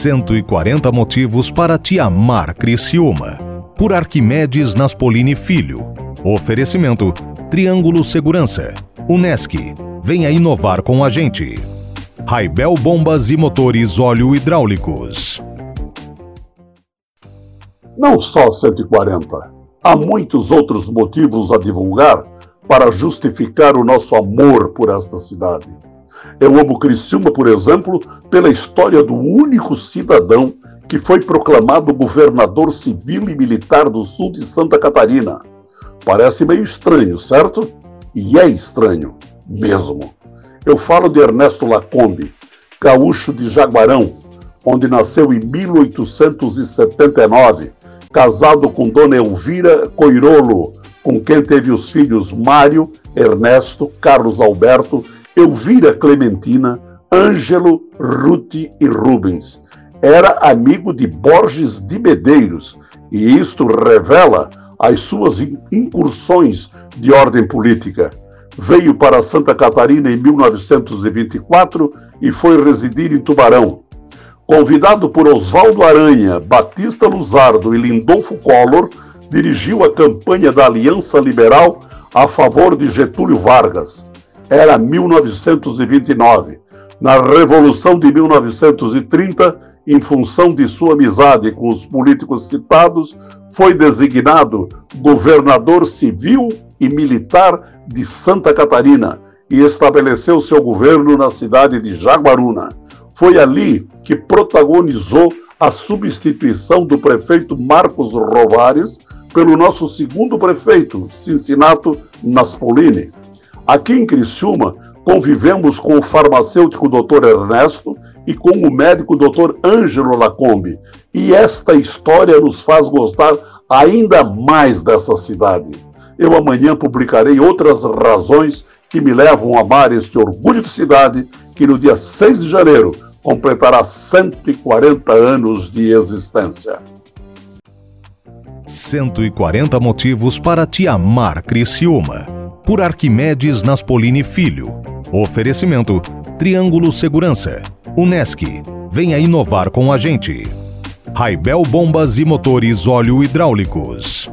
140 motivos para te amar Criciúma. Por Arquimedes Naspolini Filho. Oferecimento Triângulo Segurança. Unesc. Venha inovar com a gente. Raibel Bombas e Motores Óleo Hidráulicos. Não só 140. Há muitos outros motivos a divulgar para justificar o nosso amor por esta cidade. Eu amo Criciúma, por exemplo, pela história do único cidadão que foi proclamado governador civil e militar do sul de Santa Catarina. Parece meio estranho, certo? E é estranho, mesmo. Eu falo de Ernesto Lacombe, gaúcho de Jaguarão, onde nasceu em 1879, casado com Dona Elvira Coirolo, com quem teve os filhos Mário, Ernesto, Carlos Alberto Elvira Clementina, Ângelo, Ruth e Rubens. Era amigo de Borges de Medeiros, e isto revela as suas incursões de ordem política. Veio para Santa Catarina em 1924 e foi residir em Tubarão. Convidado por Oswaldo Aranha, Batista Luzardo e Lindolfo Collor, dirigiu a campanha da Aliança Liberal a favor de Getúlio Vargas era 1929. Na Revolução de 1930, em função de sua amizade com os políticos citados, foi designado governador civil e militar de Santa Catarina e estabeleceu seu governo na cidade de Jaguaruna. Foi ali que protagonizou a substituição do prefeito Marcos Rovares pelo nosso segundo prefeito, Cincinato Naspolini. Aqui em Criciúma, convivemos com o farmacêutico Dr. Ernesto e com o médico Dr. Ângelo Lacombe. E esta história nos faz gostar ainda mais dessa cidade. Eu amanhã publicarei outras razões que me levam a amar este orgulho de cidade que no dia 6 de janeiro completará 140 anos de existência. 140 motivos para te amar Criciúma por Arquimedes Naspolini Filho. Oferecimento Triângulo Segurança. Unesc. Venha inovar com a gente. Raibel Bombas e Motores Óleo Hidráulicos.